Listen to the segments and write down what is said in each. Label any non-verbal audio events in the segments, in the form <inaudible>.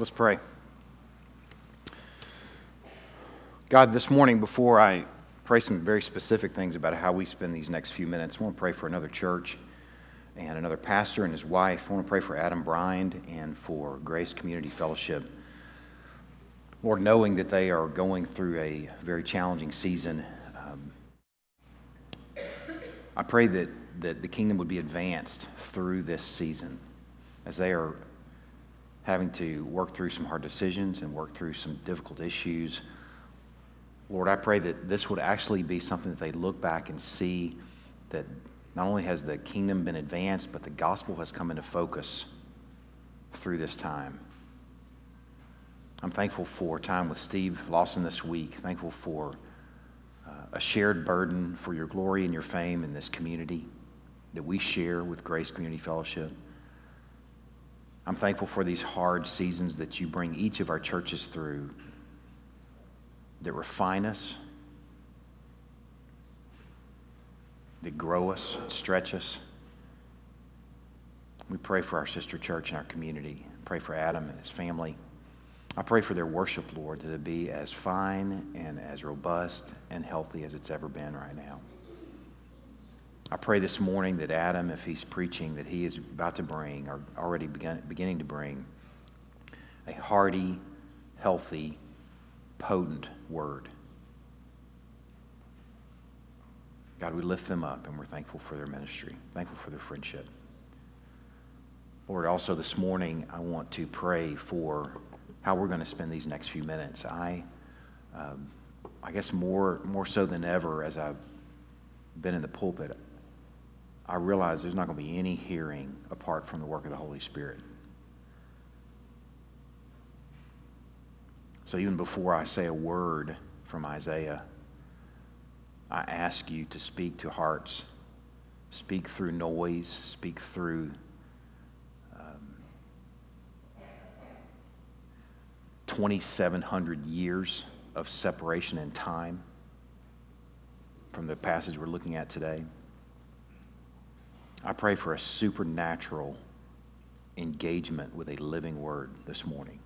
Let's pray. God, this morning, before I pray some very specific things about how we spend these next few minutes, I want to pray for another church and another pastor and his wife. I want to pray for Adam Bryant and for Grace Community Fellowship. Lord, knowing that they are going through a very challenging season, um, I pray that, that the kingdom would be advanced through this season as they are having to work through some hard decisions and work through some difficult issues. Lord, I pray that this would actually be something that they look back and see that not only has the kingdom been advanced, but the gospel has come into focus through this time. I'm thankful for time with Steve Lawson this week, thankful for uh, a shared burden for your glory and your fame in this community that we share with Grace Community Fellowship. I'm thankful for these hard seasons that you bring each of our churches through that refine us, that grow us, stretch us. We pray for our sister church and our community. Pray for Adam and his family. I pray for their worship, Lord, that it be as fine and as robust and healthy as it's ever been right now. I pray this morning that Adam, if he's preaching, that he is about to bring, or already begun, beginning to bring, a hearty, healthy, potent word. God, we lift them up and we're thankful for their ministry, thankful for their friendship. Lord, also this morning, I want to pray for how we're going to spend these next few minutes. I, um, I guess more, more so than ever, as I've been in the pulpit, I realize there's not going to be any hearing apart from the work of the Holy Spirit. So even before I say a word from Isaiah, I ask you to speak to hearts, speak through noise, speak through um, 2,700 years of separation in time from the passage we're looking at today. I pray for a supernatural engagement with a living word this morning.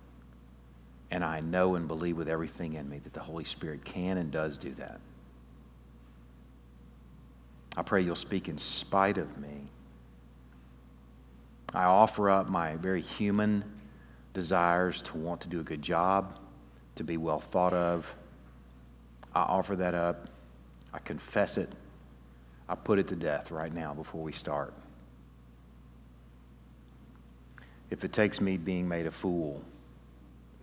And I know and believe with everything in me that the Holy Spirit can and does do that. I pray you'll speak in spite of me. I offer up my very human desires to want to do a good job, to be well thought of. I offer that up. I confess it. I put it to death right now before we start. If it takes me being made a fool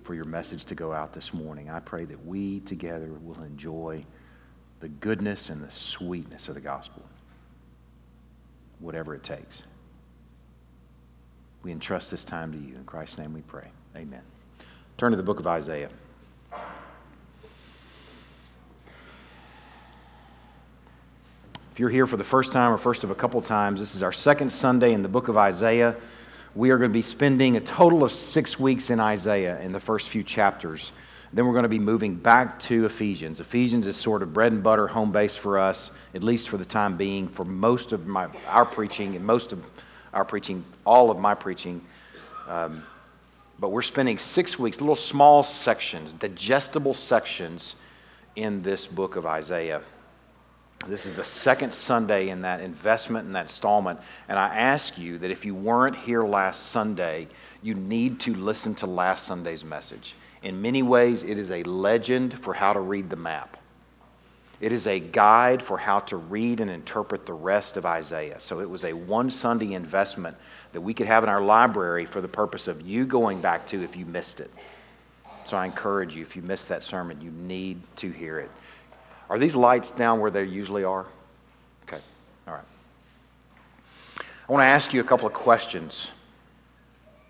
for your message to go out this morning, I pray that we together will enjoy the goodness and the sweetness of the gospel, whatever it takes. We entrust this time to you. In Christ's name we pray. Amen. Turn to the book of Isaiah. If you're here for the first time or first of a couple times, this is our second Sunday in the book of Isaiah. We are going to be spending a total of six weeks in Isaiah in the first few chapters. Then we're going to be moving back to Ephesians. Ephesians is sort of bread and butter home base for us, at least for the time being, for most of my, our preaching and most of our preaching, all of my preaching. Um, but we're spending six weeks, little small sections, digestible sections in this book of Isaiah. This is the second Sunday in that investment and that installment. And I ask you that if you weren't here last Sunday, you need to listen to last Sunday's message. In many ways, it is a legend for how to read the map. It is a guide for how to read and interpret the rest of Isaiah. So it was a one Sunday investment that we could have in our library for the purpose of you going back to if you missed it. So I encourage you, if you missed that sermon, you need to hear it. Are these lights down where they usually are? Okay, all right. I want to ask you a couple of questions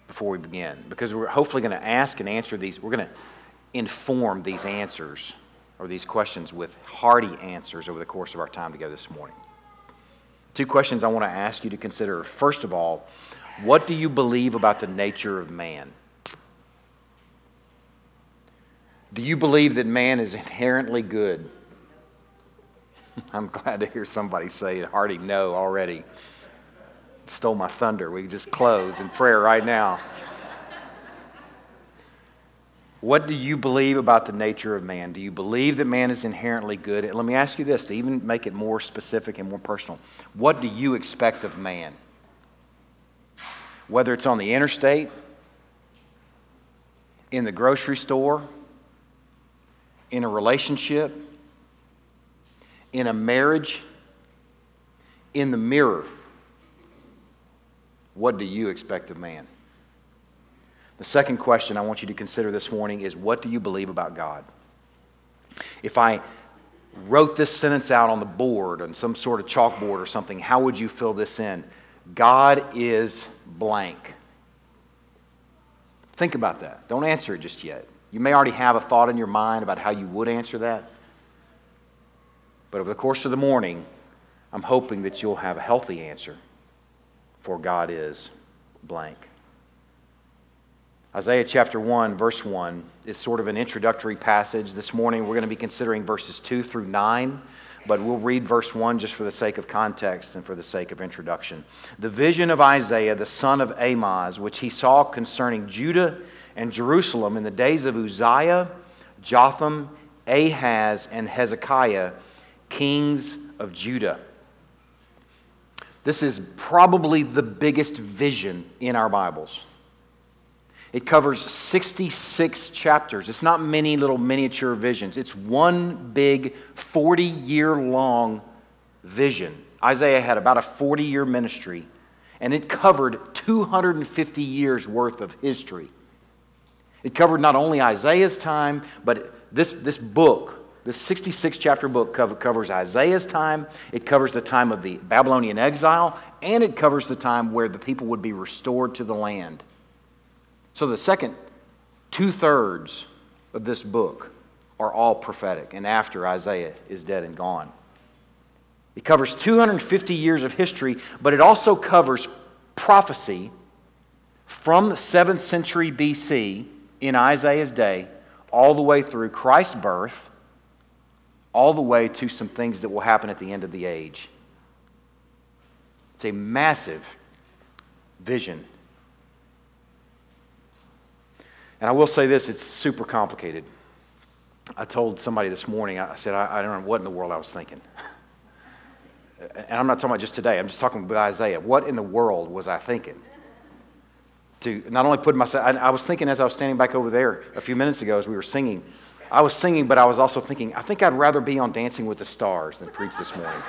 before we begin because we're hopefully going to ask and answer these. We're going to inform these answers or these questions with hearty answers over the course of our time together this morning. Two questions I want to ask you to consider. First of all, what do you believe about the nature of man? Do you believe that man is inherently good? <laughs> I'm glad to hear somebody say a hearty no already. Stole my thunder. We just close in prayer right now. What do you believe about the nature of man? Do you believe that man is inherently good? And let me ask you this to even make it more specific and more personal. What do you expect of man? Whether it's on the interstate, in the grocery store, in a relationship, in a marriage, in the mirror, what do you expect of man? The second question I want you to consider this morning is what do you believe about God? If I wrote this sentence out on the board, on some sort of chalkboard or something, how would you fill this in? God is blank. Think about that. Don't answer it just yet. You may already have a thought in your mind about how you would answer that. But over the course of the morning, I'm hoping that you'll have a healthy answer for God is blank. Isaiah chapter 1, verse 1 is sort of an introductory passage. This morning we're going to be considering verses 2 through 9, but we'll read verse 1 just for the sake of context and for the sake of introduction. The vision of Isaiah, the son of Amoz, which he saw concerning Judah and Jerusalem in the days of Uzziah, Jotham, Ahaz, and Hezekiah, kings of Judah. This is probably the biggest vision in our Bibles. It covers 66 chapters. It's not many little miniature visions, it's one big 40 year long vision. Isaiah had about a 40 year ministry, and it covered 250 years worth of history. It covered not only Isaiah's time, but this, this book, this 66 chapter book covers Isaiah's time, it covers the time of the Babylonian exile, and it covers the time where the people would be restored to the land. So the second two thirds of this book are all prophetic, and after Isaiah is dead and gone. It covers 250 years of history, but it also covers prophecy from the 7th century BC in Isaiah's day all the way through Christ's birth, all the way to some things that will happen at the end of the age. It's a massive vision And I will say this it's super complicated. I told somebody this morning, I said, I, I don't know what in the world I was thinking. <laughs> and I'm not talking about just today, I'm just talking about Isaiah. What in the world was I thinking? To not only put myself, I, I was thinking as I was standing back over there a few minutes ago as we were singing, I was singing, but I was also thinking, I think I'd rather be on Dancing with the Stars than preach this morning.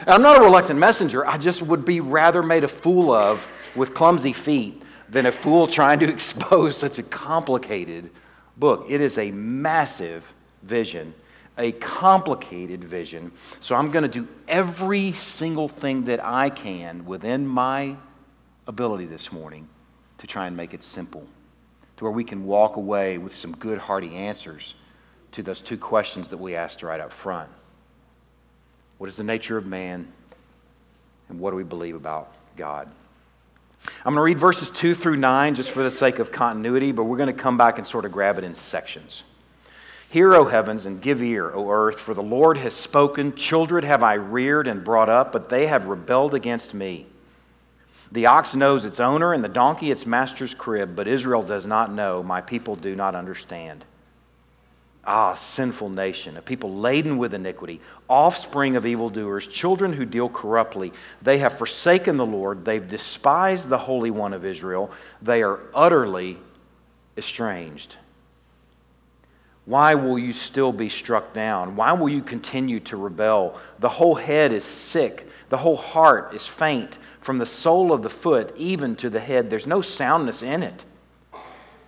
And I'm not a reluctant messenger. I just would be rather made a fool of with clumsy feet than a fool trying to <laughs> expose such a complicated book. It is a massive vision, a complicated vision. So I'm going to do every single thing that I can within my ability this morning to try and make it simple, to where we can walk away with some good, hearty answers to those two questions that we asked right up front. What is the nature of man? And what do we believe about God? I'm going to read verses 2 through 9 just for the sake of continuity, but we're going to come back and sort of grab it in sections. Hear, O heavens, and give ear, O earth, for the Lord has spoken. Children have I reared and brought up, but they have rebelled against me. The ox knows its owner, and the donkey its master's crib, but Israel does not know. My people do not understand. Ah, sinful nation, a people laden with iniquity, offspring of evildoers, children who deal corruptly. They have forsaken the Lord. They've despised the Holy One of Israel. They are utterly estranged. Why will you still be struck down? Why will you continue to rebel? The whole head is sick. The whole heart is faint. From the sole of the foot even to the head, there's no soundness in it,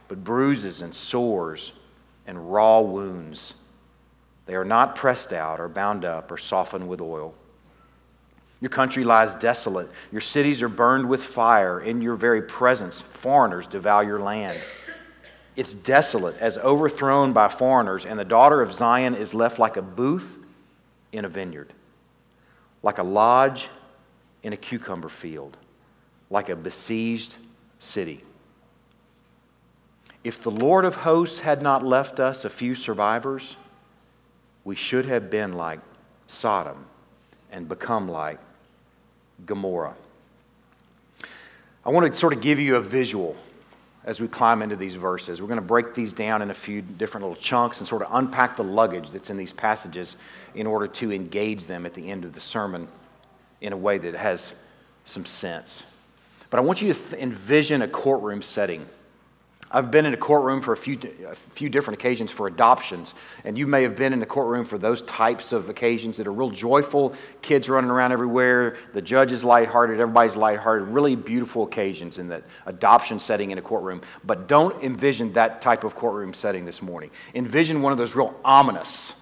but bruises and sores and raw wounds. They are not pressed out or bound up or softened with oil. Your country lies desolate. Your cities are burned with fire. In your very presence, foreigners devour your land. It's desolate, as overthrown by foreigners, and the daughter of Zion is left like a booth in a vineyard, like a lodge in a cucumber field, like a besieged city. If the Lord of hosts had not left us a few survivors, we should have been like Sodom and become like Gomorrah. I want to sort of give you a visual as we climb into these verses. We're going to break these down in a few different little chunks and sort of unpack the luggage that's in these passages in order to engage them at the end of the sermon in a way that has some sense. But I want you to envision a courtroom setting. I've been in a courtroom for a few, a few different occasions for adoptions, and you may have been in the courtroom for those types of occasions that are real joyful, kids running around everywhere, the judge is lighthearted, everybody's lighthearted, really beautiful occasions in that adoption setting in a courtroom. But don't envision that type of courtroom setting this morning. Envision one of those real ominous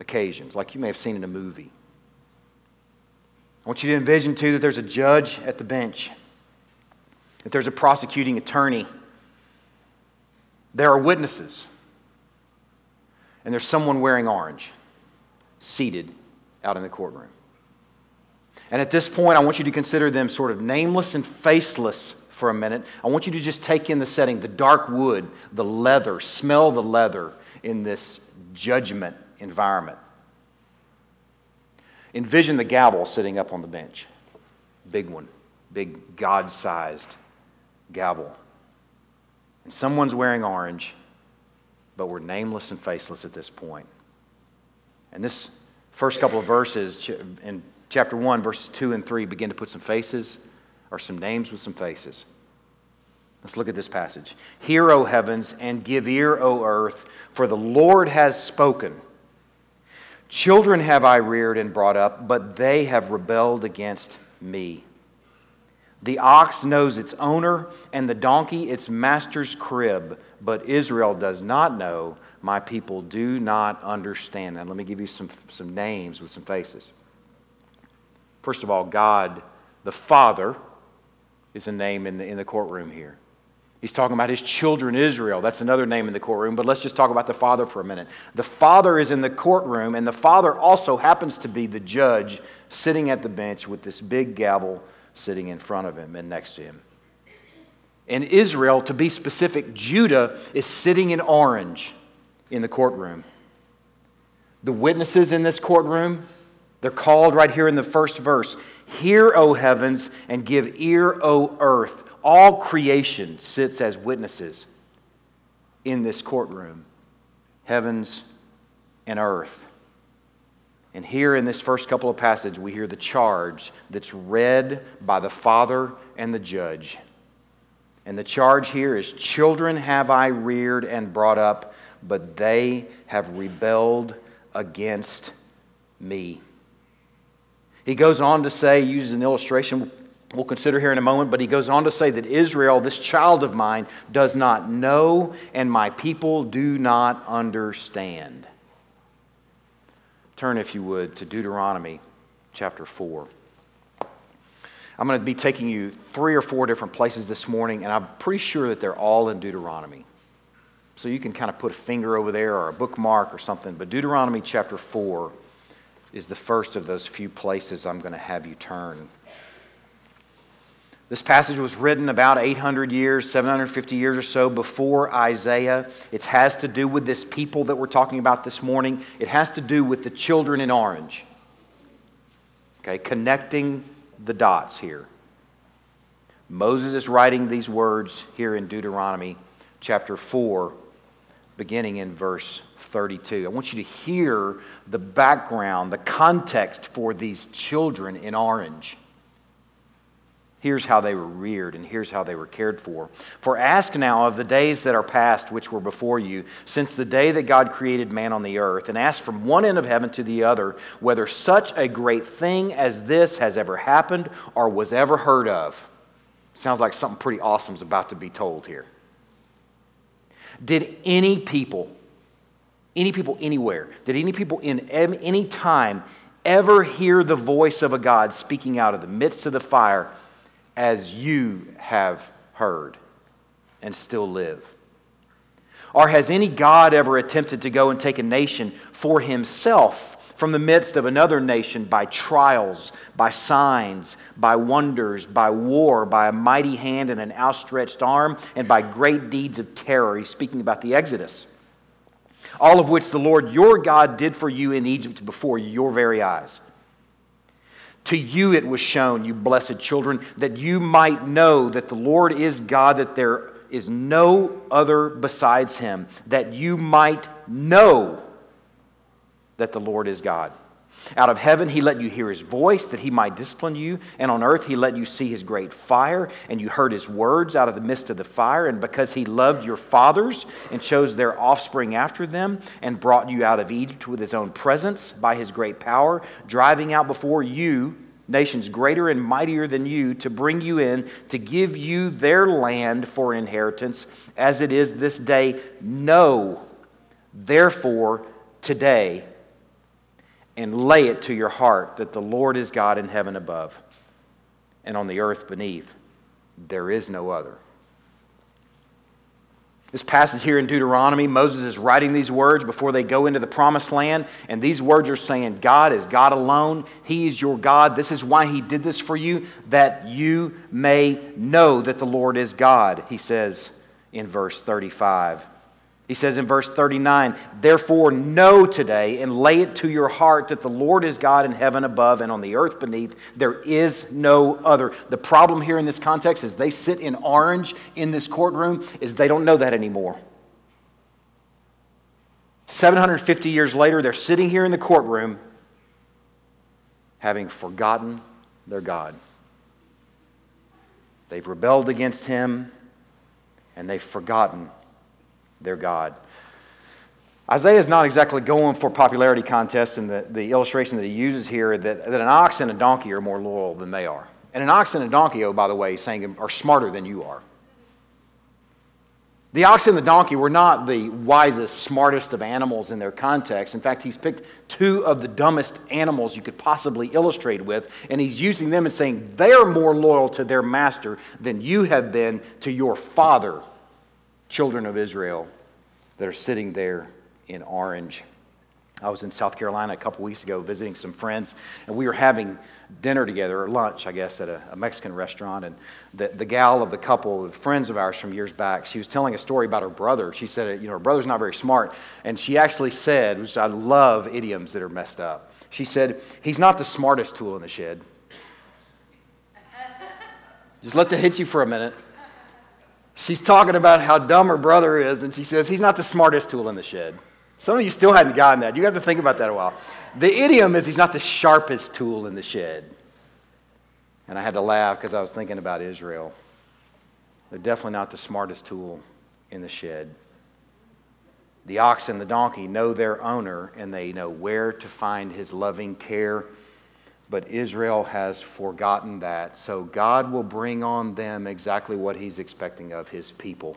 occasions, like you may have seen in a movie. I want you to envision, too, that there's a judge at the bench, that there's a prosecuting attorney there are witnesses, and there's someone wearing orange seated out in the courtroom. And at this point, I want you to consider them sort of nameless and faceless for a minute. I want you to just take in the setting the dark wood, the leather, smell the leather in this judgment environment. Envision the gavel sitting up on the bench. Big one, big God sized gavel. And someone's wearing orange, but we're nameless and faceless at this point. And this first couple of verses in chapter 1, verses 2 and 3 begin to put some faces or some names with some faces. Let's look at this passage. Hear, O heavens, and give ear, O earth, for the Lord has spoken. Children have I reared and brought up, but they have rebelled against me. The ox knows its owner, and the donkey its master's crib, but Israel does not know. My people do not understand. And let me give you some, some names with some faces. First of all, God the Father is a name in the, in the courtroom here. He's talking about his children, Israel. That's another name in the courtroom, but let's just talk about the Father for a minute. The Father is in the courtroom, and the Father also happens to be the judge sitting at the bench with this big gavel sitting in front of him and next to him. In Israel, to be specific, Judah is sitting in orange in the courtroom. The witnesses in this courtroom, they're called right here in the first verse Hear, O heavens, and give ear, O earth. All creation sits as witnesses in this courtroom, heavens and earth. And here in this first couple of passages, we hear the charge that's read by the Father and the judge. And the charge here is Children have I reared and brought up, but they have rebelled against me. He goes on to say, uses an illustration we'll consider here in a moment, but he goes on to say that Israel, this child of mine, does not know, and my people do not understand. Turn, if you would, to Deuteronomy chapter 4. I'm going to be taking you three or four different places this morning, and I'm pretty sure that they're all in Deuteronomy. So you can kind of put a finger over there or a bookmark or something. But Deuteronomy chapter 4 is the first of those few places I'm going to have you turn. This passage was written about 800 years, 750 years or so before Isaiah. It has to do with this people that we're talking about this morning. It has to do with the children in orange. Okay, connecting the dots here. Moses is writing these words here in Deuteronomy chapter 4, beginning in verse 32. I want you to hear the background, the context for these children in orange. Here's how they were reared, and here's how they were cared for. For ask now of the days that are past, which were before you, since the day that God created man on the earth, and ask from one end of heaven to the other whether such a great thing as this has ever happened or was ever heard of. Sounds like something pretty awesome is about to be told here. Did any people, any people anywhere, did any people in any time ever hear the voice of a God speaking out of the midst of the fire? As you have heard and still live? Or has any God ever attempted to go and take a nation for himself from the midst of another nation by trials, by signs, by wonders, by war, by a mighty hand and an outstretched arm, and by great deeds of terror? He's speaking about the Exodus. All of which the Lord your God did for you in Egypt before your very eyes. To you it was shown, you blessed children, that you might know that the Lord is God, that there is no other besides him, that you might know that the Lord is God. Out of heaven, he let you hear his voice that he might discipline you. And on earth, he let you see his great fire, and you heard his words out of the midst of the fire. And because he loved your fathers and chose their offspring after them, and brought you out of Egypt with his own presence by his great power, driving out before you nations greater and mightier than you to bring you in to give you their land for inheritance as it is this day know therefore today and lay it to your heart that the Lord is God in heaven above and on the earth beneath there is no other this passage here in Deuteronomy, Moses is writing these words before they go into the promised land. And these words are saying, God is God alone. He is your God. This is why He did this for you, that you may know that the Lord is God, He says in verse 35. He says in verse 39, Therefore, know today and lay it to your heart that the Lord is God in heaven above and on the earth beneath. There is no other. The problem here in this context is they sit in orange in this courtroom, is they don't know that anymore. 750 years later, they're sitting here in the courtroom having forgotten their God. They've rebelled against Him and they've forgotten their God. Isaiah is not exactly going for popularity contests, and the, the illustration that he uses here that, that an ox and a donkey are more loyal than they are. And an ox and a donkey, oh, by the way, saying are smarter than you are. The ox and the donkey were not the wisest, smartest of animals in their context. In fact, he's picked two of the dumbest animals you could possibly illustrate with, and he's using them and saying they're more loyal to their master than you have been to your father children of Israel that are sitting there in orange. I was in South Carolina a couple weeks ago visiting some friends, and we were having dinner together, or lunch, I guess, at a, a, Mexican restaurant. And the, the gal of the couple, friends of ours from years back, she was telling a story about her brother. She said, you know, her brother's not very smart. And she actually said, which I love idioms that are messed up, she said, he's not the smartest tool in the shed. <laughs> Just let that hit you for a minute. She's talking about how dumb her brother is, and she says, He's not the smartest tool in the shed. Some of you still hadn't gotten that. You have to think about that a while. The idiom is he's not the sharpest tool in the shed. And I had to laugh because I was thinking about Israel. They're definitely not the smartest tool in the shed. The ox and the donkey know their owner and they know where to find his loving care but Israel has forgotten that. So God will bring on them exactly what He's expecting of His people.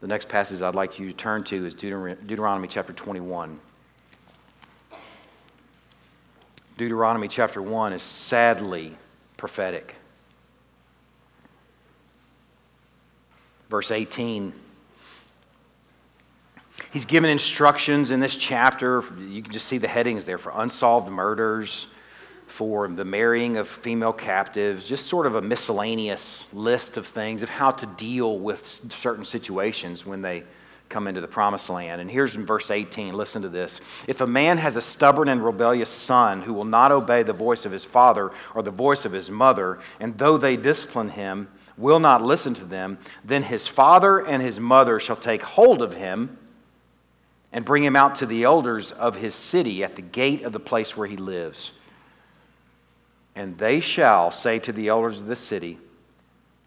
The next passage I'd like you to turn to is Deuteronomy chapter 21. Deuteronomy chapter 1 is sadly prophetic. Verse 18. He's given instructions in this chapter. You can just see the headings there for unsolved murders, for the marrying of female captives, just sort of a miscellaneous list of things of how to deal with certain situations when they come into the promised land. And here's in verse 18 listen to this. If a man has a stubborn and rebellious son who will not obey the voice of his father or the voice of his mother, and though they discipline him, will not listen to them, then his father and his mother shall take hold of him and bring him out to the elders of his city at the gate of the place where he lives and they shall say to the elders of the city,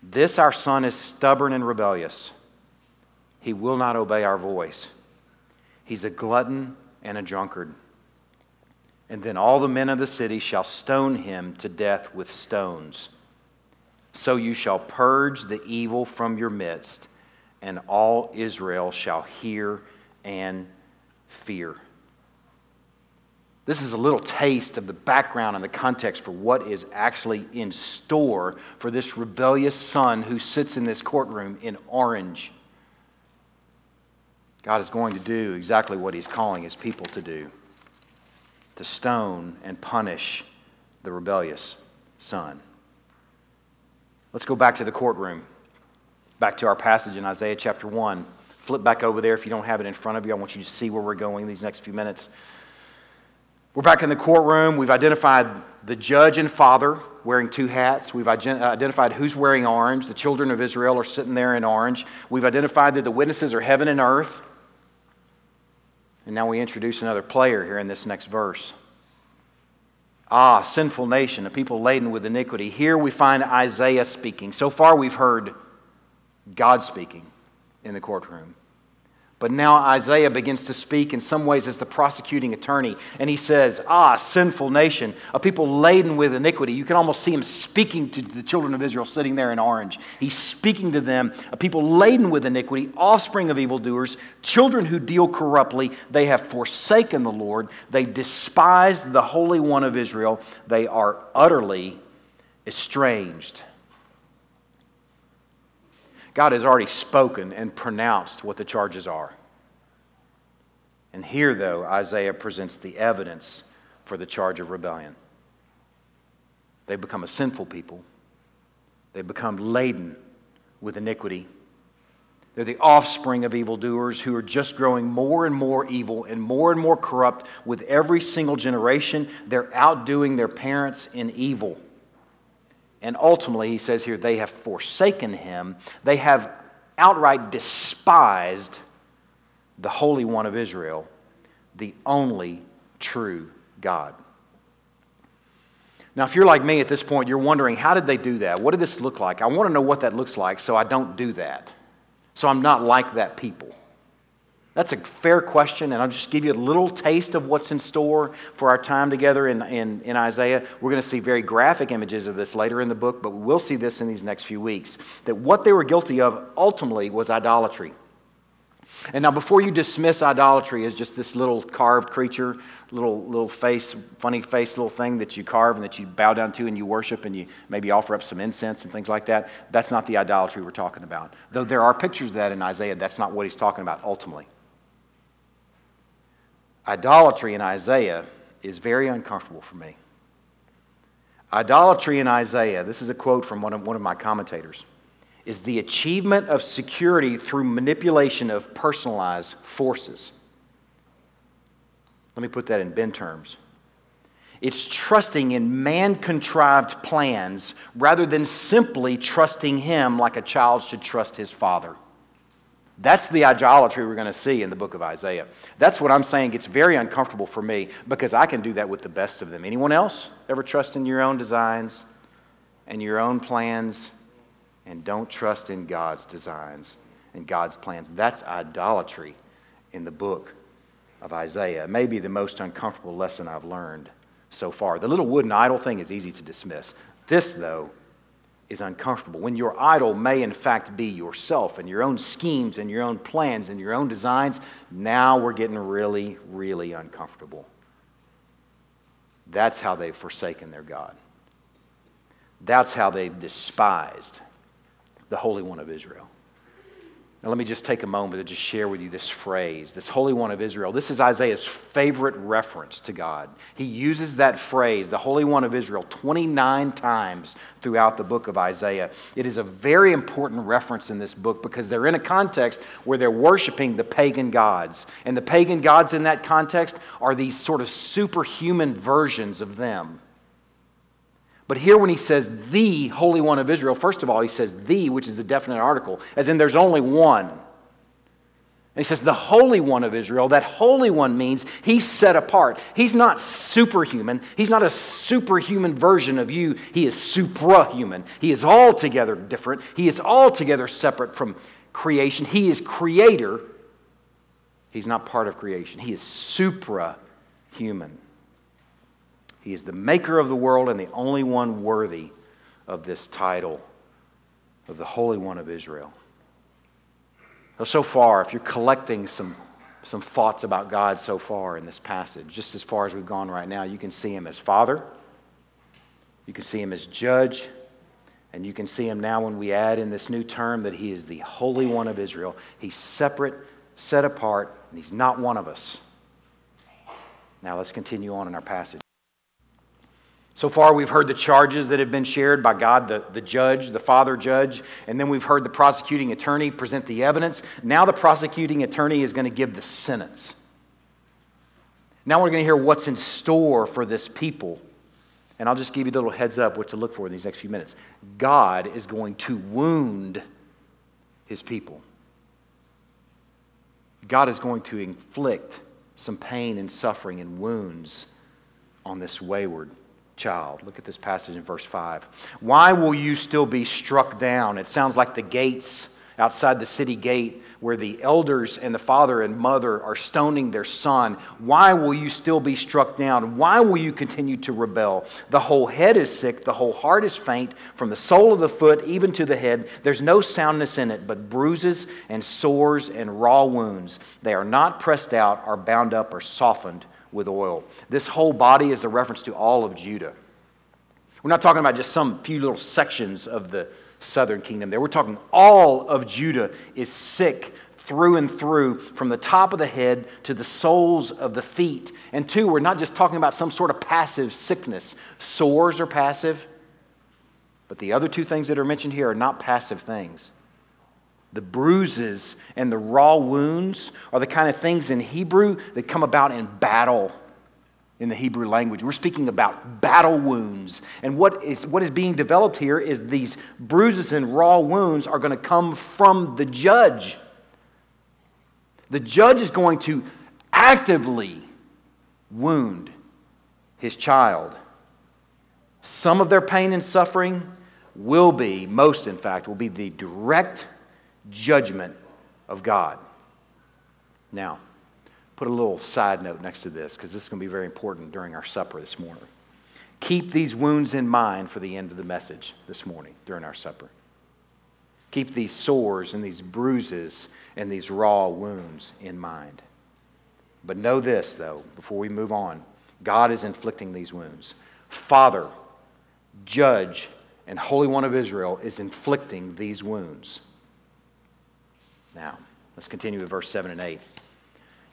This our son is stubborn and rebellious. He will not obey our voice. He's a glutton and a drunkard. And then all the men of the city shall stone him to death with stones. So you shall purge the evil from your midst, and all Israel shall hear and fear. This is a little taste of the background and the context for what is actually in store for this rebellious son who sits in this courtroom in orange. God is going to do exactly what he's calling his people to do to stone and punish the rebellious son. Let's go back to the courtroom, back to our passage in Isaiah chapter 1. Flip back over there if you don't have it in front of you. I want you to see where we're going these next few minutes. We're back in the courtroom. We've identified the judge and father wearing two hats. We've identified who's wearing orange. The children of Israel are sitting there in orange. We've identified that the witnesses are heaven and earth. And now we introduce another player here in this next verse. Ah, sinful nation, a people laden with iniquity. Here we find Isaiah speaking. So far, we've heard God speaking in the courtroom. But now Isaiah begins to speak in some ways as the prosecuting attorney, and he says, Ah, sinful nation, a people laden with iniquity. You can almost see him speaking to the children of Israel sitting there in orange. He's speaking to them, a people laden with iniquity, offspring of evildoers, children who deal corruptly. They have forsaken the Lord, they despise the Holy One of Israel, they are utterly estranged. God has already spoken and pronounced what the charges are. And here, though, Isaiah presents the evidence for the charge of rebellion. They become a sinful people, they become laden with iniquity. They're the offspring of evildoers who are just growing more and more evil and more and more corrupt with every single generation. They're outdoing their parents in evil. And ultimately, he says here, they have forsaken him. They have outright despised the Holy One of Israel, the only true God. Now, if you're like me at this point, you're wondering, how did they do that? What did this look like? I want to know what that looks like so I don't do that. So I'm not like that people. That's a fair question, and I'll just give you a little taste of what's in store for our time together in, in, in Isaiah. We're going to see very graphic images of this later in the book, but we will see this in these next few weeks. That what they were guilty of ultimately was idolatry. And now, before you dismiss idolatry as just this little carved creature, little, little face, funny face little thing that you carve and that you bow down to and you worship and you maybe offer up some incense and things like that, that's not the idolatry we're talking about. Though there are pictures of that in Isaiah, that's not what he's talking about ultimately. Idolatry in Isaiah is very uncomfortable for me. Idolatry in Isaiah, this is a quote from one of, one of my commentators, is the achievement of security through manipulation of personalized forces. Let me put that in Ben terms. It's trusting in man contrived plans rather than simply trusting him like a child should trust his father. That's the idolatry we're going to see in the book of Isaiah. That's what I'm saying gets very uncomfortable for me because I can do that with the best of them. Anyone else ever trust in your own designs and your own plans and don't trust in God's designs and God's plans? That's idolatry in the book of Isaiah. Maybe the most uncomfortable lesson I've learned so far. The little wooden idol thing is easy to dismiss. This, though, is uncomfortable. When your idol may, in fact, be yourself and your own schemes and your own plans and your own designs, now we're getting really, really uncomfortable. That's how they've forsaken their God. That's how they've despised the Holy One of Israel. Now, let me just take a moment to just share with you this phrase, this Holy One of Israel. This is Isaiah's favorite reference to God. He uses that phrase, the Holy One of Israel, 29 times throughout the book of Isaiah. It is a very important reference in this book because they're in a context where they're worshiping the pagan gods. And the pagan gods in that context are these sort of superhuman versions of them. But here, when he says the Holy One of Israel, first of all, he says the, which is a definite article, as in there's only one. And he says the Holy One of Israel. That Holy One means he's set apart. He's not superhuman. He's not a superhuman version of you. He is suprahuman. He is altogether different. He is altogether separate from creation. He is creator. He's not part of creation. He is suprahuman. He is the maker of the world and the only one worthy of this title of the Holy One of Israel. So, far, if you're collecting some, some thoughts about God so far in this passage, just as far as we've gone right now, you can see Him as Father, you can see Him as Judge, and you can see Him now when we add in this new term that He is the Holy One of Israel. He's separate, set apart, and He's not one of us. Now, let's continue on in our passage. So far, we've heard the charges that have been shared by God, the, the judge, the father judge, and then we've heard the prosecuting attorney present the evidence. Now, the prosecuting attorney is going to give the sentence. Now we're going to hear what's in store for this people. And I'll just give you a little heads up what to look for in these next few minutes. God is going to wound his people. God is going to inflict some pain and suffering and wounds on this wayward child. Look at this passage in verse 5. Why will you still be struck down? It sounds like the gates outside the city gate where the elders and the father and mother are stoning their son. Why will you still be struck down? Why will you continue to rebel? The whole head is sick, the whole heart is faint, from the sole of the foot even to the head. There's no soundness in it, but bruises and sores and raw wounds. They are not pressed out, are bound up, or softened with oil. This whole body is a reference to all of Judah. We're not talking about just some few little sections of the southern kingdom there. We're talking all of Judah is sick through and through, from the top of the head to the soles of the feet. And two, we're not just talking about some sort of passive sickness. Sores are passive, but the other two things that are mentioned here are not passive things. The bruises and the raw wounds are the kind of things in Hebrew that come about in battle in the Hebrew language. We're speaking about battle wounds. And what is, what is being developed here is these bruises and raw wounds are going to come from the judge. The judge is going to actively wound his child. Some of their pain and suffering will be, most in fact, will be the direct judgment of God. Now, put a little side note next to this because this is going to be very important during our supper this morning. Keep these wounds in mind for the end of the message this morning during our supper. Keep these sores and these bruises and these raw wounds in mind. But know this, though, before we move on God is inflicting these wounds. Father, Judge, and Holy One of Israel is inflicting these wounds. Now, let's continue with verse 7 and 8.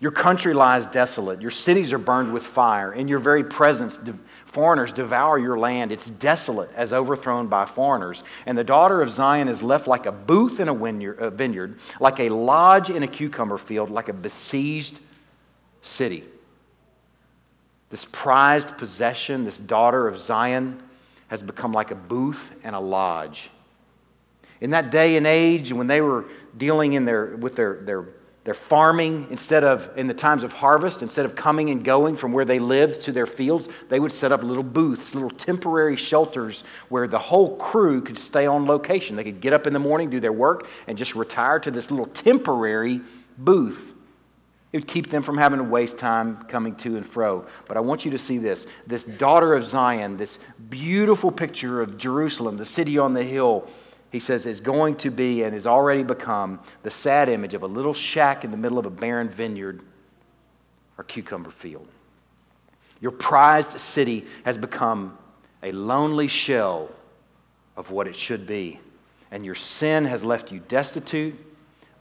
Your country lies desolate. Your cities are burned with fire. In your very presence, de- foreigners devour your land. It's desolate as overthrown by foreigners. And the daughter of Zion is left like a booth in a vineyard, like a lodge in a cucumber field, like a besieged city. This prized possession, this daughter of Zion, has become like a booth and a lodge. In that day and age, when they were dealing in their, with their, their they're farming instead of, in the times of harvest, instead of coming and going from where they lived to their fields, they would set up little booths, little temporary shelters where the whole crew could stay on location. They could get up in the morning, do their work, and just retire to this little temporary booth. It would keep them from having to waste time coming to and fro. But I want you to see this this daughter of Zion, this beautiful picture of Jerusalem, the city on the hill he says, is going to be and has already become the sad image of a little shack in the middle of a barren vineyard or cucumber field. Your prized city has become a lonely shell of what it should be. And your sin has left you destitute,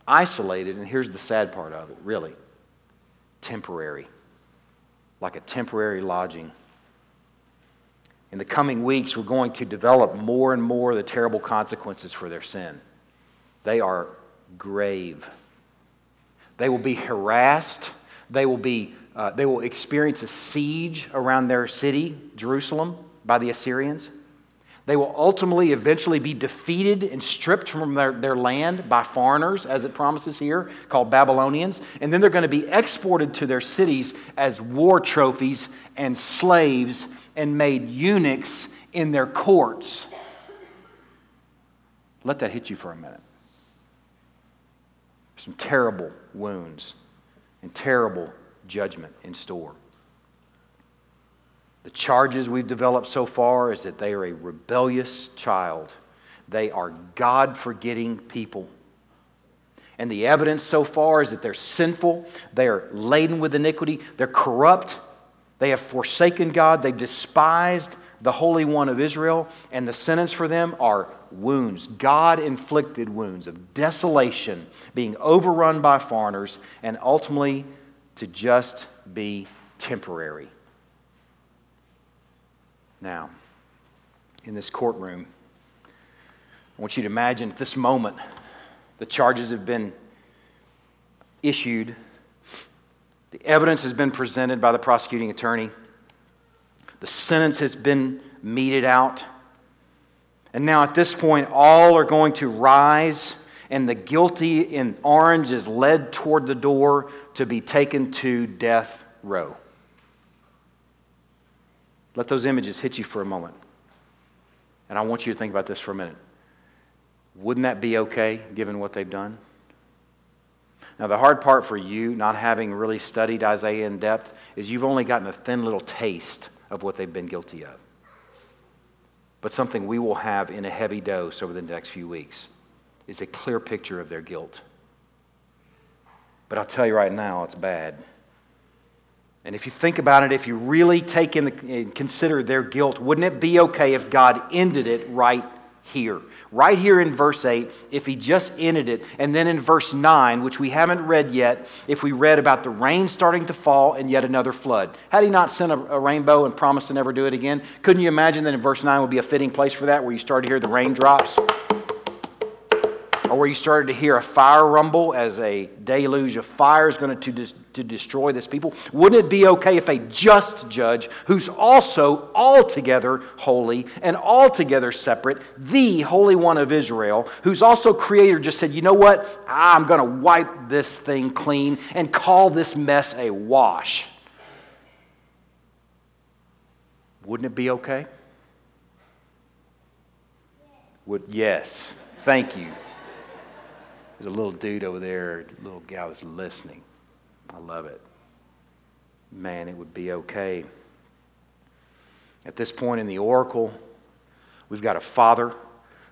isolated, and here's the sad part of it really temporary, like a temporary lodging in the coming weeks, we're going to develop more and more the terrible consequences for their sin. They are grave. They will be harassed. They will, be, uh, they will experience a siege around their city, Jerusalem, by the Assyrians. They will ultimately, eventually be defeated and stripped from their, their land by foreigners, as it promises here, called Babylonians. And then they're going to be exported to their cities as war trophies and slaves and made eunuchs in their courts. Let that hit you for a minute. Some terrible wounds and terrible judgment in store. The charges we've developed so far is that they are a rebellious child. They are God forgetting people. And the evidence so far is that they're sinful, they are laden with iniquity, they're corrupt, they have forsaken God, they've despised the Holy One of Israel, and the sentence for them are wounds, God inflicted wounds of desolation, being overrun by foreigners, and ultimately to just be temporary. Now, in this courtroom, I want you to imagine at this moment the charges have been issued The evidence has been presented by the prosecuting attorney. The sentence has been meted out. And now, at this point, all are going to rise, and the guilty in orange is led toward the door to be taken to death row. Let those images hit you for a moment. And I want you to think about this for a minute. Wouldn't that be okay given what they've done? Now, the hard part for you, not having really studied Isaiah in depth, is you've only gotten a thin little taste of what they've been guilty of. But something we will have in a heavy dose over the next few weeks is a clear picture of their guilt. But I'll tell you right now, it's bad. And if you think about it, if you really take in and consider their guilt, wouldn't it be okay if God ended it right here. Right here in verse 8, if he just ended it, and then in verse 9, which we haven't read yet, if we read about the rain starting to fall and yet another flood. Had he not sent a, a rainbow and promised to never do it again, couldn't you imagine that in verse 9 would be a fitting place for that, where you start to hear the raindrops? Or where you started to hear a fire rumble as a deluge of fire is going to, to, to destroy this people? Wouldn't it be okay if a just judge, who's also altogether holy and altogether separate, the Holy One of Israel, who's also creator, just said, you know what? I'm going to wipe this thing clean and call this mess a wash? Wouldn't it be okay? Would, yes. Thank you. There's a little dude over there, a little gal that's listening. I love it. Man, it would be okay. At this point in the oracle, we've got a father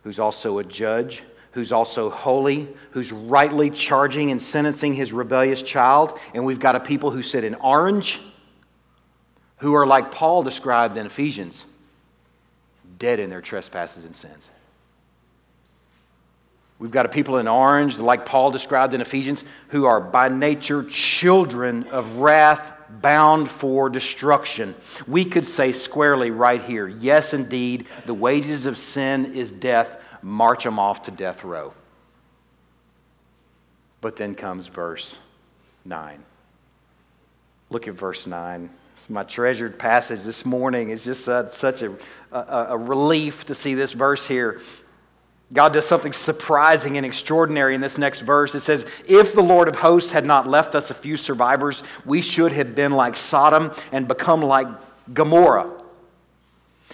who's also a judge, who's also holy, who's rightly charging and sentencing his rebellious child. And we've got a people who sit in orange, who are like Paul described in Ephesians, dead in their trespasses and sins. We've got a people in orange, like Paul described in Ephesians, who are by nature children of wrath, bound for destruction. We could say squarely right here yes, indeed, the wages of sin is death. March them off to death row. But then comes verse 9. Look at verse 9. It's my treasured passage this morning. It's just such a, a, a relief to see this verse here. God does something surprising and extraordinary in this next verse. It says, If the Lord of hosts had not left us a few survivors, we should have been like Sodom and become like Gomorrah.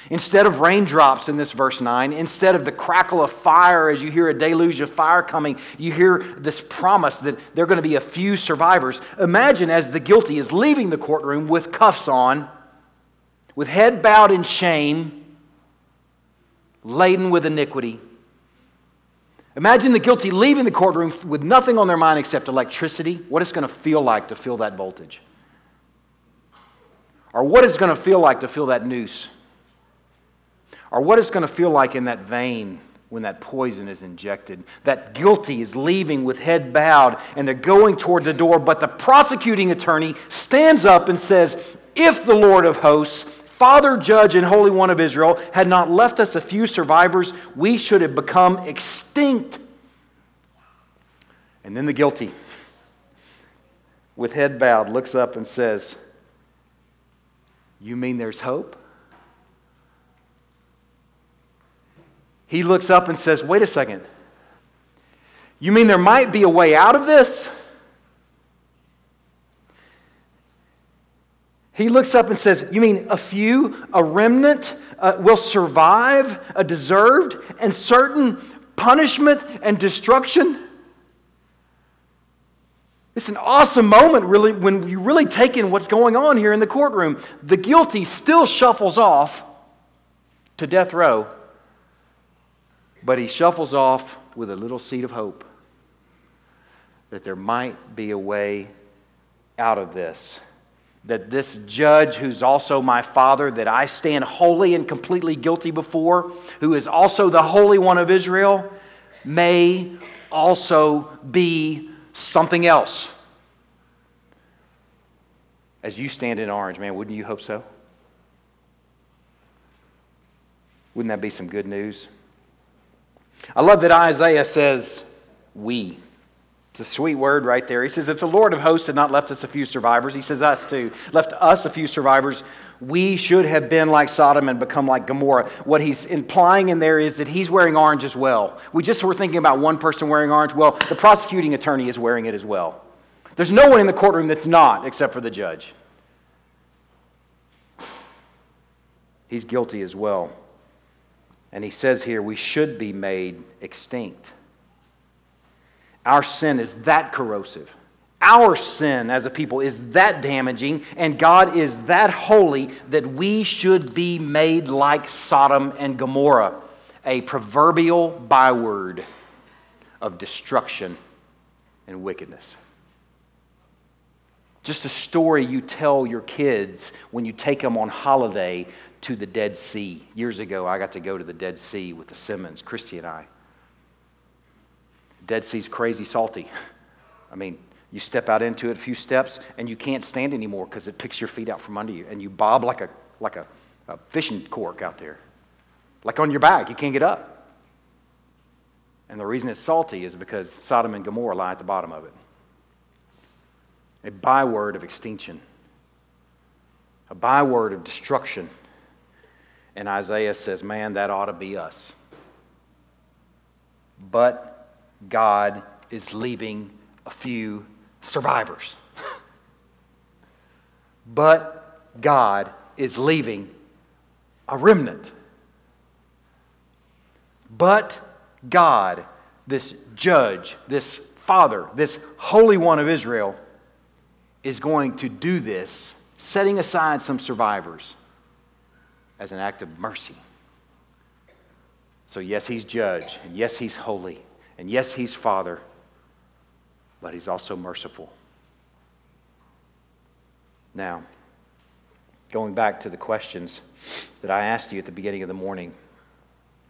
Instead of raindrops in this verse 9, instead of the crackle of fire as you hear a deluge of fire coming, you hear this promise that there are going to be a few survivors. Imagine as the guilty is leaving the courtroom with cuffs on, with head bowed in shame, laden with iniquity Imagine the guilty leaving the courtroom with nothing on their mind except electricity, what it's going to feel like to feel that voltage. Or what it's going to feel like to feel that noose. Or what it's going to feel like in that vein when that poison is injected. That guilty is leaving with head bowed and they're going toward the door, but the prosecuting attorney stands up and says, If the Lord of hosts Father, Judge, and Holy One of Israel, had not left us a few survivors, we should have become extinct. And then the guilty, with head bowed, looks up and says, You mean there's hope? He looks up and says, Wait a second. You mean there might be a way out of this? He looks up and says, You mean a few, a remnant, uh, will survive a deserved and certain punishment and destruction? It's an awesome moment, really, when you really take in what's going on here in the courtroom. The guilty still shuffles off to death row, but he shuffles off with a little seed of hope that there might be a way out of this that this judge, who's also my father, that I stand wholly and completely guilty before, who is also the Holy One of Israel, may also be something else. As you stand in orange, man, wouldn't you hope so? Wouldn't that be some good news? I love that Isaiah says, we. It's a sweet word right there. He says, If the Lord of hosts had not left us a few survivors, he says, us too, left us a few survivors, we should have been like Sodom and become like Gomorrah. What he's implying in there is that he's wearing orange as well. We just were thinking about one person wearing orange. Well, the prosecuting attorney is wearing it as well. There's no one in the courtroom that's not, except for the judge. He's guilty as well. And he says here, we should be made extinct. Our sin is that corrosive. Our sin as a people is that damaging, and God is that holy that we should be made like Sodom and Gomorrah, a proverbial byword of destruction and wickedness. Just a story you tell your kids when you take them on holiday to the Dead Sea. Years ago, I got to go to the Dead Sea with the Simmons, Christy and I. Dead Sea's crazy salty. I mean, you step out into it a few steps and you can't stand anymore because it picks your feet out from under you and you bob like a, like a, a fishing cork out there. Like on your back, you can't get up. And the reason it's salty is because Sodom and Gomorrah lie at the bottom of it. A byword of extinction, a byword of destruction. And Isaiah says, man, that ought to be us. But God is leaving a few survivors. <laughs> but God is leaving a remnant. But God, this judge, this father, this Holy One of Israel, is going to do this, setting aside some survivors as an act of mercy. So, yes, he's judge, and yes, he's holy. And yes, He's Father, but He's also merciful. Now, going back to the questions that I asked you at the beginning of the morning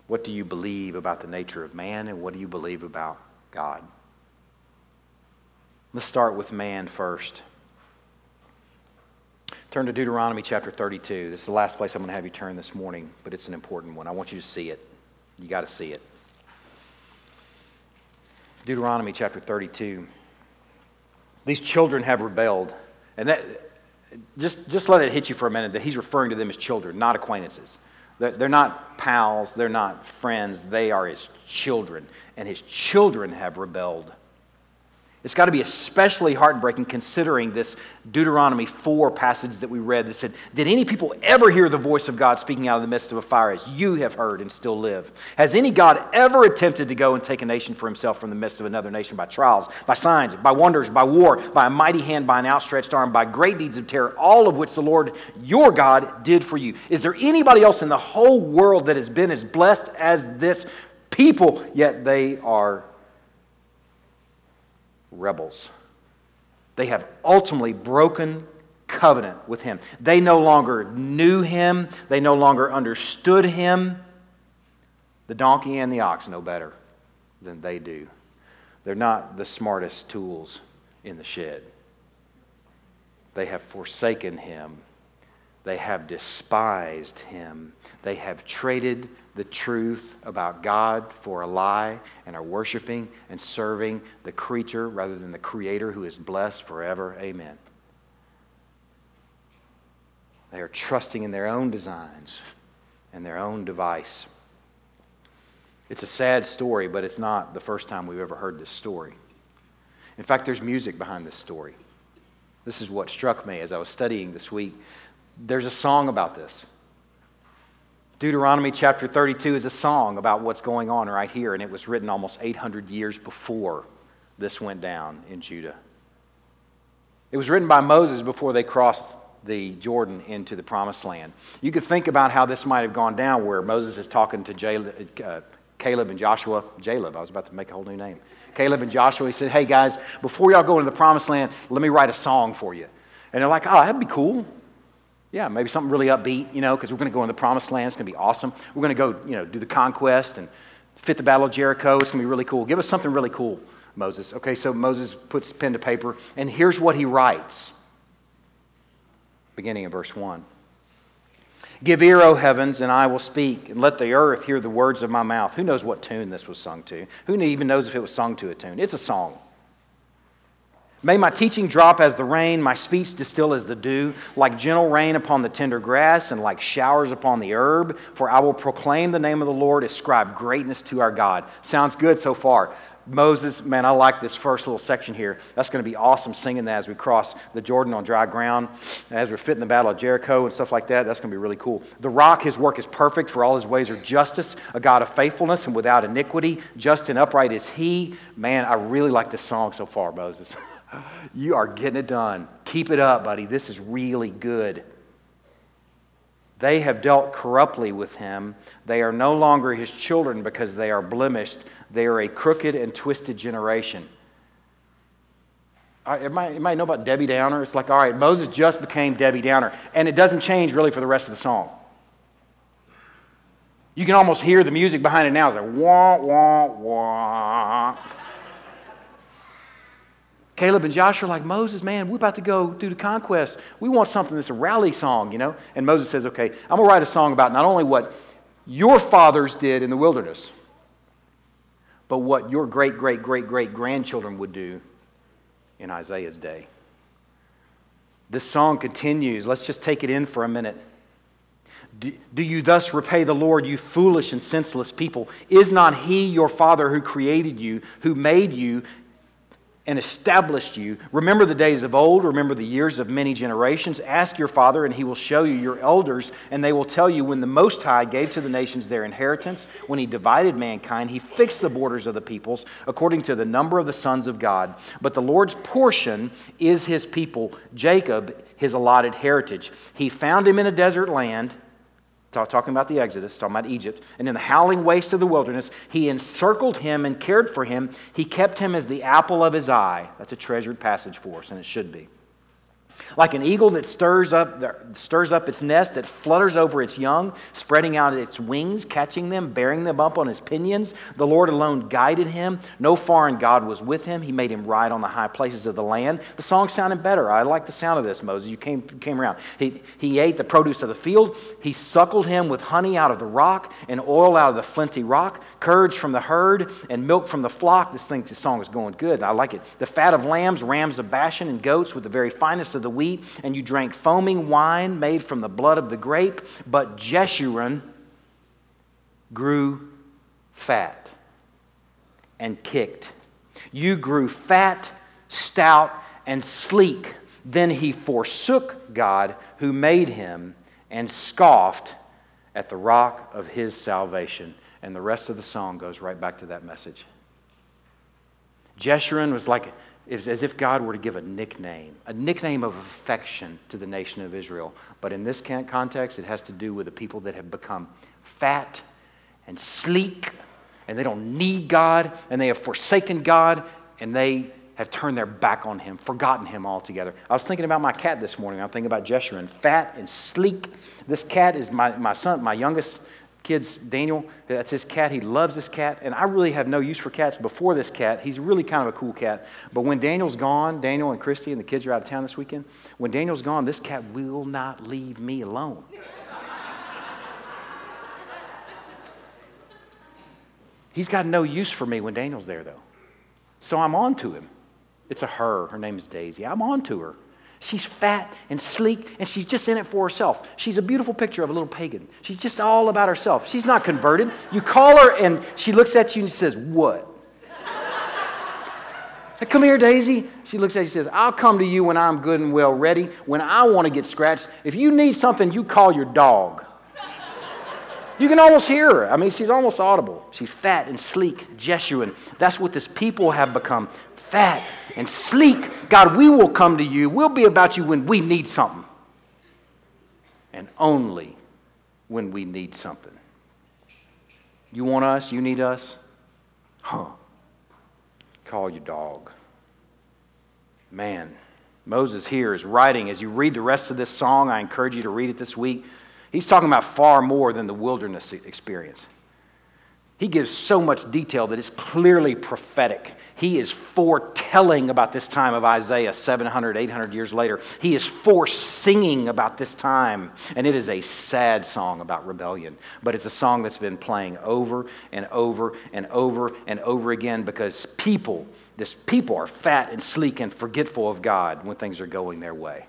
what do you believe about the nature of man, and what do you believe about God? Let's start with man first. Turn to Deuteronomy chapter 32. This is the last place I'm going to have you turn this morning, but it's an important one. I want you to see it. You got to see it. Deuteronomy chapter 32. These children have rebelled. And that, just, just let it hit you for a minute that he's referring to them as children, not acquaintances. They're, they're not pals, they're not friends, they are his children. And his children have rebelled. It's got to be especially heartbreaking considering this Deuteronomy 4 passage that we read that said, Did any people ever hear the voice of God speaking out of the midst of a fire as you have heard and still live? Has any God ever attempted to go and take a nation for himself from the midst of another nation by trials, by signs, by wonders, by war, by a mighty hand, by an outstretched arm, by great deeds of terror, all of which the Lord your God did for you? Is there anybody else in the whole world that has been as blessed as this people? Yet they are rebels. They have ultimately broken covenant with him. They no longer knew him, they no longer understood him. The donkey and the ox know better than they do. They're not the smartest tools in the shed. They have forsaken him. They have despised him. They have traded the truth about God for a lie and are worshiping and serving the creature rather than the Creator who is blessed forever. Amen. They are trusting in their own designs and their own device. It's a sad story, but it's not the first time we've ever heard this story. In fact, there's music behind this story. This is what struck me as I was studying this week. There's a song about this. Deuteronomy chapter 32 is a song about what's going on right here, and it was written almost 800 years before this went down in Judah. It was written by Moses before they crossed the Jordan into the promised land. You could think about how this might have gone down where Moses is talking to uh, Caleb and Joshua. Jaleb, I was about to make a whole new name. Caleb and Joshua, he said, Hey guys, before y'all go into the promised land, let me write a song for you. And they're like, Oh, that'd be cool. Yeah, maybe something really upbeat, you know, because we're going to go in the promised land. It's going to be awesome. We're going to go, you know, do the conquest and fit the battle of Jericho. It's going to be really cool. Give us something really cool, Moses. Okay, so Moses puts pen to paper, and here's what he writes, beginning in verse 1. Give ear, O heavens, and I will speak, and let the earth hear the words of my mouth. Who knows what tune this was sung to? Who even knows if it was sung to a tune? It's a song. May my teaching drop as the rain, my speech distill as the dew, like gentle rain upon the tender grass and like showers upon the herb. For I will proclaim the name of the Lord, ascribe greatness to our God. Sounds good so far. Moses, man, I like this first little section here. That's going to be awesome singing that as we cross the Jordan on dry ground, as we're fitting the battle of Jericho and stuff like that. That's going to be really cool. The rock, his work is perfect, for all his ways are justice, a God of faithfulness and without iniquity. Just and upright is he. Man, I really like this song so far, Moses. <laughs> You are getting it done. Keep it up, buddy. This is really good. They have dealt corruptly with him. They are no longer his children because they are blemished. They are a crooked and twisted generation. Right, everybody know about Debbie Downer? It's like, all right, Moses just became Debbie Downer. And it doesn't change really for the rest of the song. You can almost hear the music behind it now. It's like, wah, wah, wah. Caleb and Joshua are like, Moses, man, we're about to go do the conquest. We want something that's a rally song, you know? And Moses says, okay, I'm going to write a song about not only what your fathers did in the wilderness, but what your great, great, great, great grandchildren would do in Isaiah's day. This song continues. Let's just take it in for a minute. Do, do, you thus repay the Lord, you foolish and senseless people? Is not He your Father who created you, who made you, and established you. Remember the days of old, remember the years of many generations. Ask your father, and he will show you your elders, and they will tell you when the Most High gave to the nations their inheritance, when he divided mankind, he fixed the borders of the peoples according to the number of the sons of God. But the Lord's portion is his people, Jacob, his allotted heritage. He found him in a desert land talking about the Exodus, talking about Egypt, and in the howling waste of the wilderness, he encircled him and cared for him. He kept him as the apple of his eye. That's a treasured passage for us, and it should be. Like an eagle that stirs up, stirs up its nest, that flutters over its young, spreading out its wings, catching them, bearing them up on his pinions. The Lord alone guided him. No foreign God was with him. He made him ride on the high places of the land. The song sounded better. I like the sound of this, Moses. You came, came around. He, he ate the produce of the field. He suckled him with honey out of the rock and oil out of the flinty rock, curds from the herd and milk from the flock. This, thing, this song is going good. I like it. The fat of lambs, rams of Bashan, and goats with the very finest of the wheat, and you drank foaming wine made from the blood of the grape, but Jeshurun grew fat and kicked. You grew fat, stout, and sleek. Then he forsook God who made him and scoffed at the rock of his salvation. And the rest of the song goes right back to that message. Jeshurun was like it's as if God were to give a nickname, a nickname of affection to the nation of Israel. But in this context, it has to do with the people that have become fat and sleek, and they don't need God, and they have forsaken God, and they have turned their back on Him, forgotten Him altogether. I was thinking about my cat this morning. I'm thinking about Jeshurun, fat and sleek. This cat is my, my son, my youngest kids, Daniel, that's his cat. He loves this cat. And I really have no use for cats before this cat. He's really kind of a cool cat. But when Daniel's gone, Daniel and Christy and the kids are out of town this weekend, when Daniel's gone, this cat will not leave me alone. He's got no use for me when Daniel's there, though. So I'm on to him. It's a her. Her name is Daisy. I'm on to her. She's fat and sleek, and she's just in it for herself. She's a beautiful picture of a little pagan. She's just all about herself. She's not converted. You call her, and she looks at you and says, What? Come here, Daisy. She looks at you and says, I'll come to you when I'm good and well ready, when I want to get scratched. If you need something, you call your dog. You can almost hear her. I mean, she's almost audible. She's fat and sleek, Jeshurun. That's what this people have become fat and sleek. God, we will come to you. We'll be about you when we need something. And only when we need something. You want us? You need us? Huh. Call your dog. Man, Moses here is writing. As you read the rest of this song, I encourage you to read it this week. He's talking about far more than the wilderness experience. He gives so much detail that it's clearly prophetic. He is foretelling about this time of Isaiah 700, 800 years later. He is foresinging about this time. And it is a sad song about rebellion. But it's a song that's been playing over and over and over and over again because people, this people are fat and sleek and forgetful of God when things are going their way.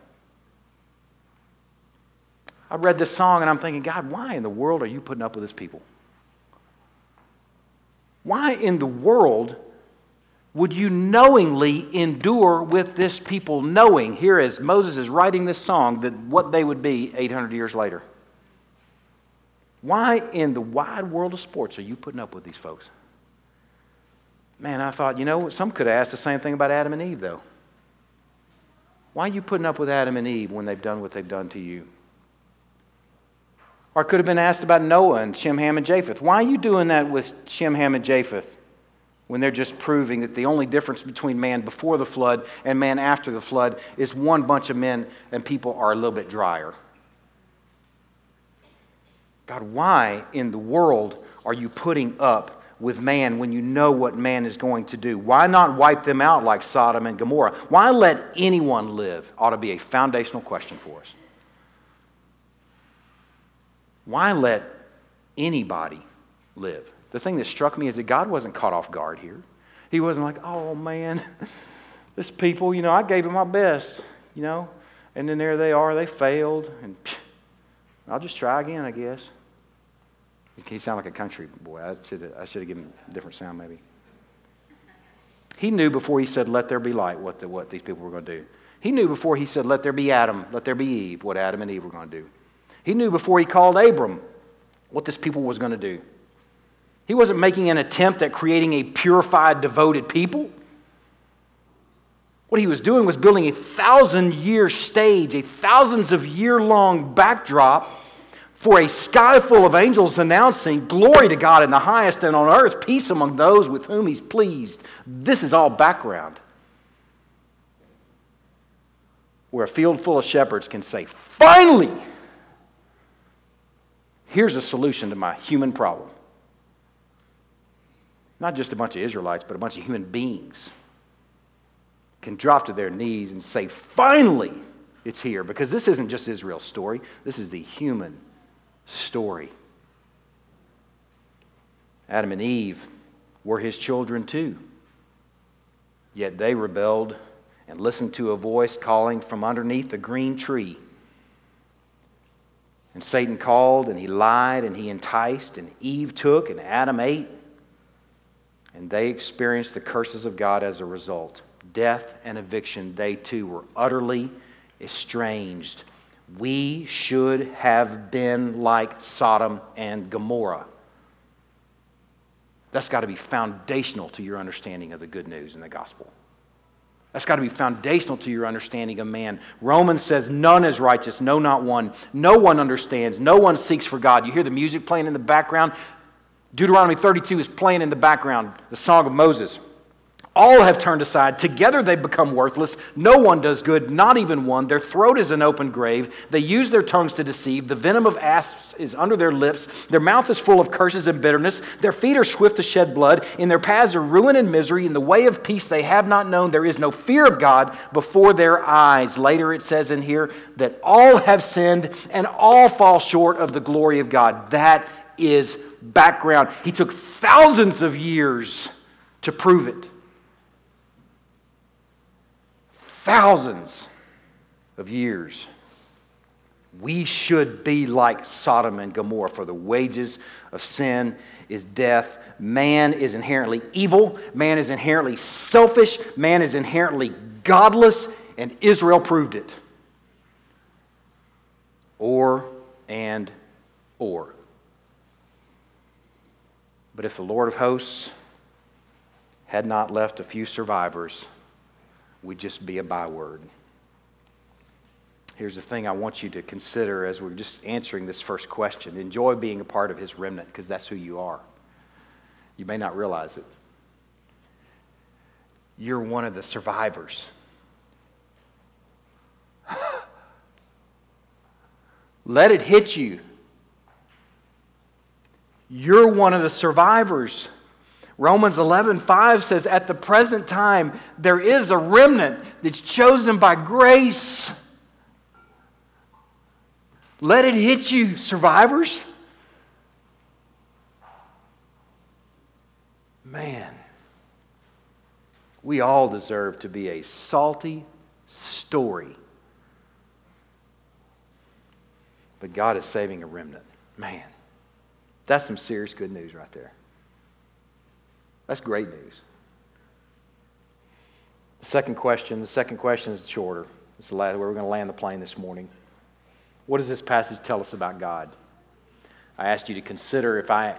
I read this song and I'm thinking, God, why in the world are you putting up with this people? Why in the world would you knowingly endure with this people, knowing here as Moses is writing this song that what they would be 800 years later? Why in the wide world of sports are you putting up with these folks? Man, I thought, you know, some could have asked the same thing about Adam and Eve, though. Why are you putting up with Adam and Eve when they've done what they've done to you? Or could have been asked about Noah and Shem, Ham, and Japheth. Why are you doing that with Shem, Ham, and Japheth when they're just proving that the only difference between man before the flood and man after the flood is one bunch of men and people are a little bit drier? God, why in the world are you putting up with man when you know what man is going to do? Why not wipe them out like Sodom and Gomorrah? Why let anyone live? Ought to be a foundational question for us. Why let anybody live? The thing that struck me is that God wasn't caught off guard here. He wasn't like, oh man, <laughs> this people, you know, I gave them my best, you know, and then there they are, they failed, and phew, I'll just try again, I guess. He sound like a country boy. I should I should have given him a different sound, maybe. He knew before he said, let there be light, what, the, what these people were going to do. He knew before he said, let there be Adam, let there be Eve, what Adam and Eve were going to do. He knew before he called Abram what this people was going to do. He wasn't making an attempt at creating a purified, devoted people. What he was doing was building a thousand year stage, a thousands of year long backdrop for a sky full of angels announcing glory to God in the highest and on earth, peace among those with whom he's pleased. This is all background. Where a field full of shepherds can say, finally, Here's a solution to my human problem. Not just a bunch of Israelites, but a bunch of human beings can drop to their knees and say, finally, it's here. Because this isn't just Israel's story, this is the human story. Adam and Eve were his children too. Yet they rebelled and listened to a voice calling from underneath the green tree and Satan called and he lied and he enticed, and Eve took and Adam ate. And they experienced the curses of God as a result. Death and eviction, they too were utterly estranged. We should have been like Sodom and Gomorrah. That's got to be foundational to your understanding of the good news and the gospel. That's got to be foundational to your understanding of man. Romans says, None is righteous, no, not one. No one understands, no one seeks for God. You hear the music playing in the background. Deuteronomy 32 is playing in the background, the Song of Moses. All have turned aside. Together they become worthless. No one does good, not even one. Their throat is an open grave. They use their tongues to deceive. The venom of asps is under their lips. Their mouth is full of curses and bitterness. Their feet are swift to shed blood. In their paths are ruin and misery. In the way of peace they have not known. There is no fear of God before their eyes. Later it says in here that all have sinned and all fall short of the glory of God. That is background. He took thousands of years to prove it. Thousands of years. We should be like Sodom and Gomorrah, for the wages of sin is death. Man is inherently evil. Man is inherently selfish. Man is inherently godless, and Israel proved it. Or and or. But if the Lord of hosts had not left a few survivors, would just be a byword. Here's the thing I want you to consider as we're just answering this first question. Enjoy being a part of his remnant because that's who you are. You may not realize it. You're one of the survivors. <laughs> Let it hit you. You're one of the survivors. Romans 11, 5 says, At the present time, there is a remnant that's chosen by grace. Let it hit you, survivors. Man, we all deserve to be a salty story. But God is saving a remnant. Man, that's some serious good news right there. That's great news. The second question, the second question is shorter. It's the last where we're going to land the plane this morning. What does this passage tell us about God? I asked you to consider if I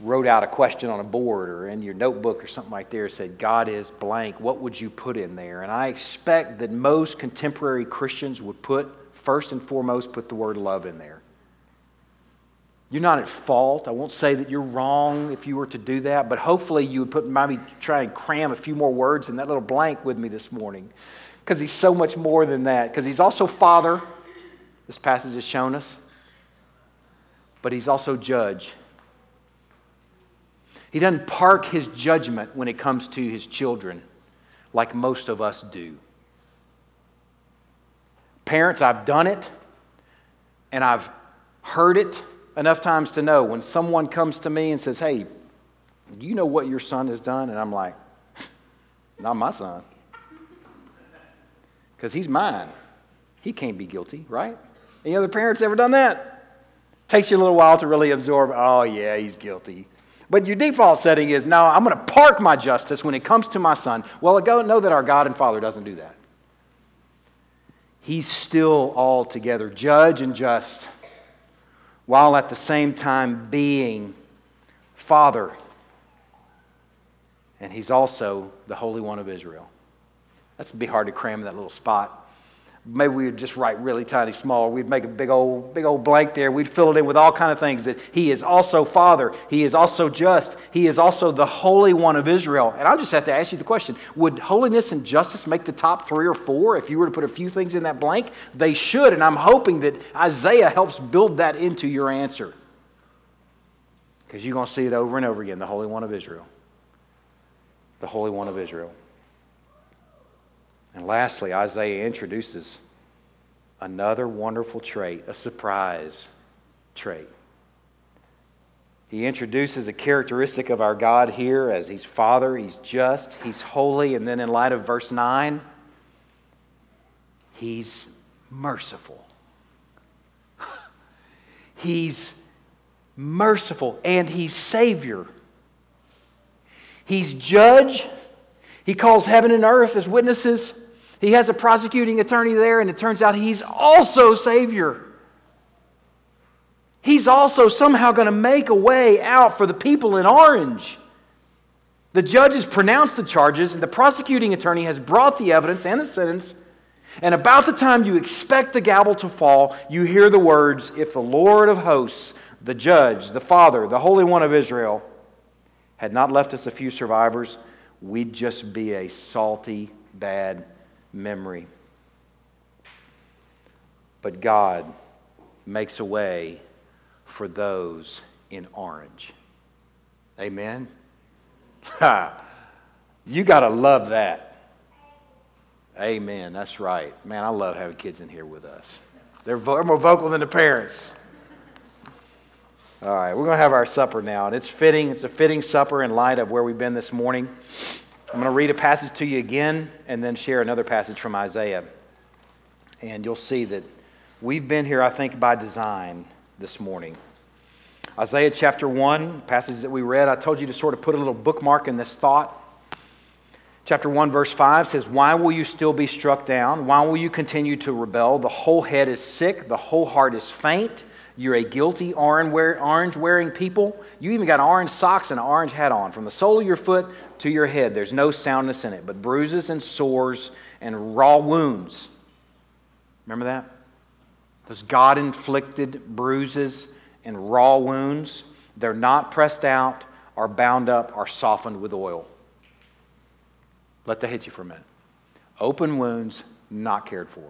wrote out a question on a board or in your notebook or something like there said god is blank what would you put in there and i expect that most contemporary christians would put first and foremost put the word love in there you're not at fault. I won't say that you're wrong if you were to do that but hopefully you would put maybe try and cram a few more words in that little blank with me this morning. Because he's so much more than that. Because he's also father. This passage has shown us. But he's also judge. He doesn't park his judgment when it comes to his children like most of us do. Parents, I've done it and I've heard it enough times to know when someone comes to me and says, Hey, you know what your son has done? And I'm like, <laughs> Not my son. Because he's mine. He can't be guilty, right? Any other parents ever done that? Takes you a little while to really absorb, oh, yeah, he's guilty. But your default setting is no, I'm going to park my justice when it comes to my son. Well, go know that our God and Father doesn't do that. He's still altogether judge and just, while at the same time being Father. And He's also the Holy One of Israel. That's be hard to cram in that little spot maybe we would just write really tiny small. We'd make a big old big old blank there. We'd fill it in with all kind of things that he is also father. He is also just. He is also the holy one of israel. And i'll just have to ask you the question. Would holiness and justice make the top three or four if you were to put a few things in that blank? They should and i'm hoping that isaiah helps build that into your answer. Because you're going to see it over and over again the holy one of israel. The holy one of israel and lastly, Isaiah introduces another wonderful trait, a surprise trait. He introduces a characteristic of our God here as He's Father, He's just, He's holy, and then in light of verse 9, He's merciful. <laughs> he's merciful and He's Savior. He's judge he calls heaven and earth as witnesses. He has a prosecuting attorney there, and it turns out he's also Savior. He's also somehow going to make a way out for the people in orange. The judge has pronounced the charges, and the prosecuting attorney has brought the evidence and the sentence. And about the time you expect the gavel to fall, you hear the words If the Lord of hosts, the judge, the Father, the Holy One of Israel, had not left us a few survivors, we'd just be a salty, bad memory. But God makes a way for those in orange. Amen? Ha! you got to love that. Amen. That's right. Man, I love having kids in here with us. They're more vocal than the parents. All right, we're going to have our supper now, and it's fitting. It's a fitting supper in light of where we've been this morning. I'm going to read a passage to you again and then share another passage from Isaiah. And you'll see that we've been here, I think, by design this morning. Isaiah chapter 1, passage that we read, I told you to sort of put a little bookmark in this thought. Chapter 1, verse 5 says, Why will you still be struck down? Why will you continue to rebel? The whole head is sick, the whole heart is faint. You're a guilty orange wearing people. You even got orange socks and an orange hat on. From the sole of your foot to your head, there's no soundness in it, but bruises and sores and raw wounds. Remember that? Those God inflicted bruises and raw wounds. They're not pressed out, are bound up, are softened with oil. Let that hit you for a minute. Open wounds, not cared for.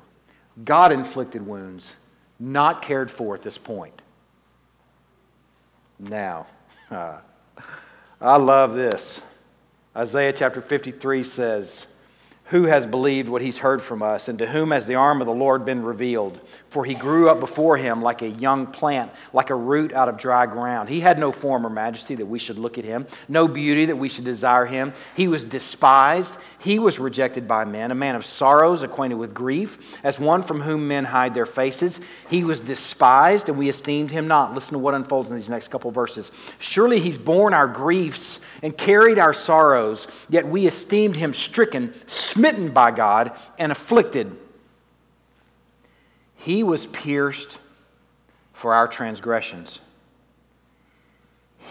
God inflicted wounds, not cared for at this point. Now, Uh, <laughs> I love this. Isaiah chapter 53 says, who has believed what he's heard from us, and to whom has the arm of the Lord been revealed? For he grew up before him like a young plant, like a root out of dry ground. He had no form or majesty that we should look at him, no beauty that we should desire him. He was despised, he was rejected by men, a man of sorrows, acquainted with grief, as one from whom men hide their faces. He was despised, and we esteemed him not. Listen to what unfolds in these next couple verses. Surely he's borne our griefs and carried our sorrows, yet we esteemed him stricken smitten by God, and afflicted. He was pierced for our transgressions,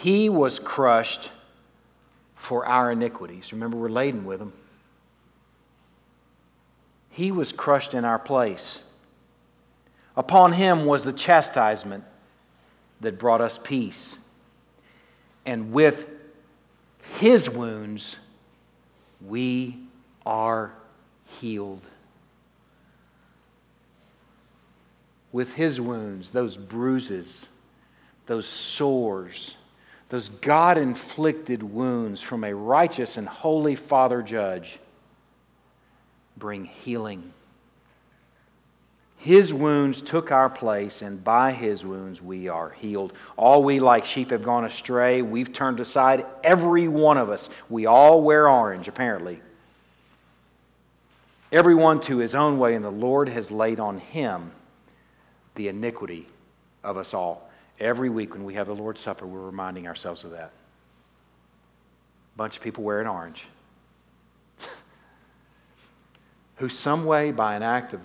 He was crushed for our iniquities. Remember, we're laden with them. He was crushed in our place. Upon him was the chastisement that brought us peace. And with his wounds, we are healed. With his wounds, those bruises, those sores, those God inflicted wounds from a righteous and holy Father Judge bring healing. His wounds took our place, and by his wounds we are healed. All we like sheep have gone astray. We've turned aside, every one of us. We all wear orange, apparently. Everyone to his own way, and the Lord has laid on him the iniquity of us all. Every week when we have the Lord's Supper, we're reminding ourselves of that. A bunch of people wearing orange. <laughs> Who, some way, by an act of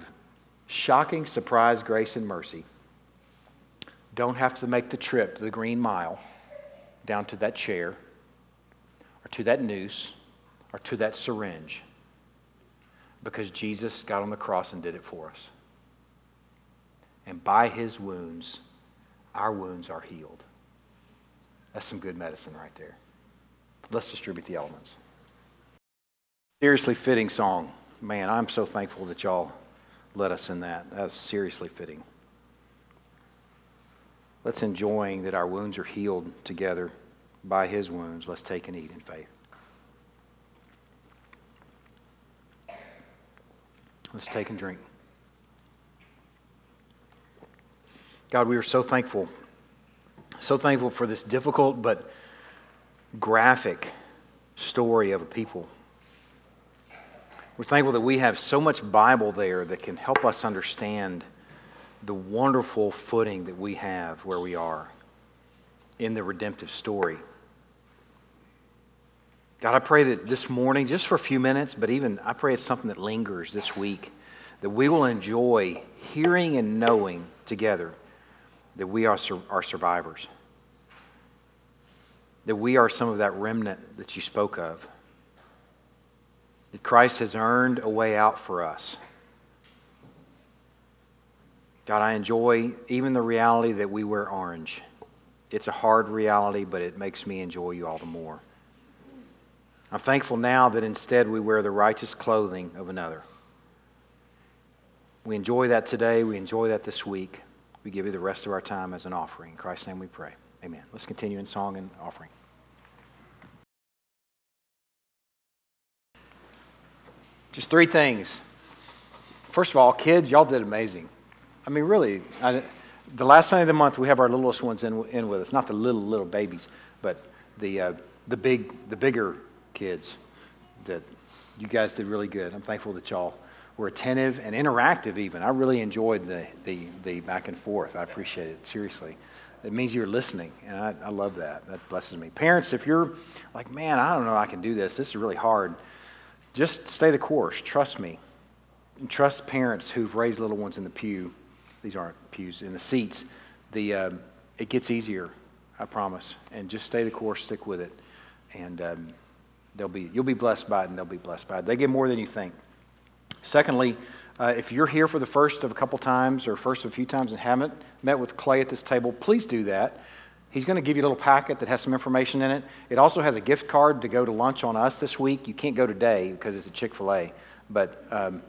shocking surprise, grace, and mercy, don't have to make the trip the Green Mile down to that chair, or to that noose, or to that syringe because Jesus got on the cross and did it for us. And by his wounds, our wounds are healed. That's some good medicine right there. Let's distribute the elements. Seriously fitting song. Man, I'm so thankful that y'all led us in that. That's seriously fitting. Let's enjoying that our wounds are healed together by his wounds. Let's take and eat in faith. Let's take and drink. God, we are so thankful. So thankful for this difficult but graphic story of a people. We're thankful that we have so much Bible there that can help us understand the wonderful footing that we have where we are in the redemptive story. God, I pray that this morning, just for a few minutes, but even I pray it's something that lingers this week, that we will enjoy hearing and knowing together that we are, are survivors, that we are some of that remnant that you spoke of, that Christ has earned a way out for us. God, I enjoy even the reality that we wear orange. It's a hard reality, but it makes me enjoy you all the more. I'm thankful now that instead we wear the righteous clothing of another. We enjoy that today. We enjoy that this week. We give you the rest of our time as an offering. In Christ's name we pray. Amen. Let's continue in song and offering. Just three things. First of all, kids, y'all did amazing. I mean, really, I, the last Sunday of the month, we have our littlest ones in, in with us. Not the little, little babies, but the, uh, the, big, the bigger kids that you guys did really good. I'm thankful that y'all were attentive and interactive even. I really enjoyed the, the, the back and forth. I appreciate it, seriously. It means you're listening, and I, I love that. That blesses me. Parents, if you're like, man, I don't know I can do this, this is really hard, just stay the course. Trust me. And trust parents who've raised little ones in the pew. These aren't pews, in the seats. The, uh, it gets easier, I promise. And just stay the course, stick with it. And um, they'll be, you'll be blessed by it and they'll be blessed by it. They get more than you think. Secondly, uh, if you're here for the first of a couple times or first of a few times and haven't met with Clay at this table, please do that. He's going to give you a little packet that has some information in it. It also has a gift card to go to lunch on us this week. You can't go today because it's a Chick fil A, but um,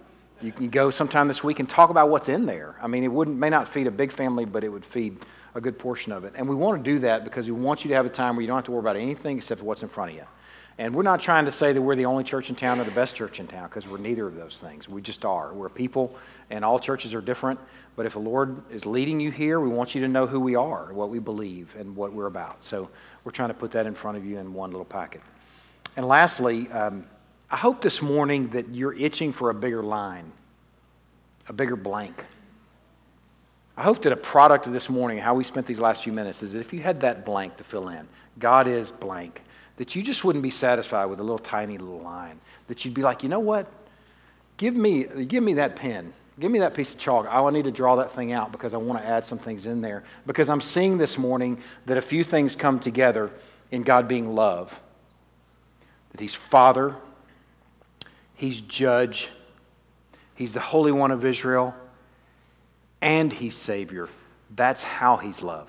You can go sometime this week and talk about what's in there. I mean, it wouldn't, may not feed a big family, but it would feed a good portion of it. And we want to do that because we want you to have a time where you don't have to worry about anything except what's in front of you. And we're not trying to say that we're the only church in town or the best church in town because we're neither of those things. We just are. We're people, and all churches are different. But if the Lord is leading you here, we want you to know who we are, what we believe, and what we're about. So we're trying to put that in front of you in one little packet. And lastly, um, I hope this morning that you're itching for a bigger line, a bigger blank. I hope that a product of this morning, how we spent these last few minutes, is that if you had that blank to fill in, God is blank that you just wouldn't be satisfied with a little tiny little line. That you'd be like, you know what? Give me, give me that pen. Give me that piece of chalk. I need to draw that thing out because I want to add some things in there. Because I'm seeing this morning that a few things come together in God being love. That He's Father, He's Judge, He's the Holy One of Israel, and He's Savior. That's how He's love.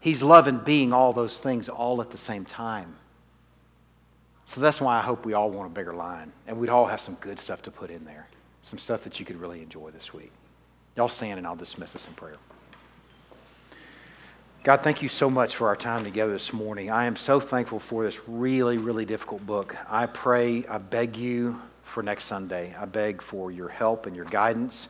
He's loving being all those things all at the same time. So that's why I hope we all want a bigger line and we'd all have some good stuff to put in there, some stuff that you could really enjoy this week. Y'all stand and I'll dismiss us in prayer. God, thank you so much for our time together this morning. I am so thankful for this really, really difficult book. I pray, I beg you for next Sunday. I beg for your help and your guidance.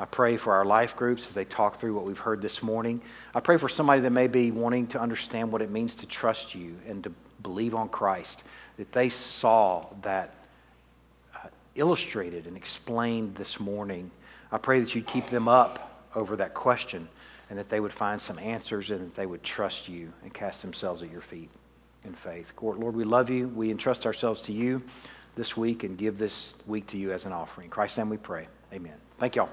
I pray for our life groups as they talk through what we've heard this morning. I pray for somebody that may be wanting to understand what it means to trust you and to believe on Christ, that they saw that uh, illustrated and explained this morning. I pray that you'd keep them up over that question and that they would find some answers and that they would trust you and cast themselves at your feet in faith. Lord, we love you. We entrust ourselves to you this week and give this week to you as an offering. In Christ's name we pray. Amen. Thank y'all.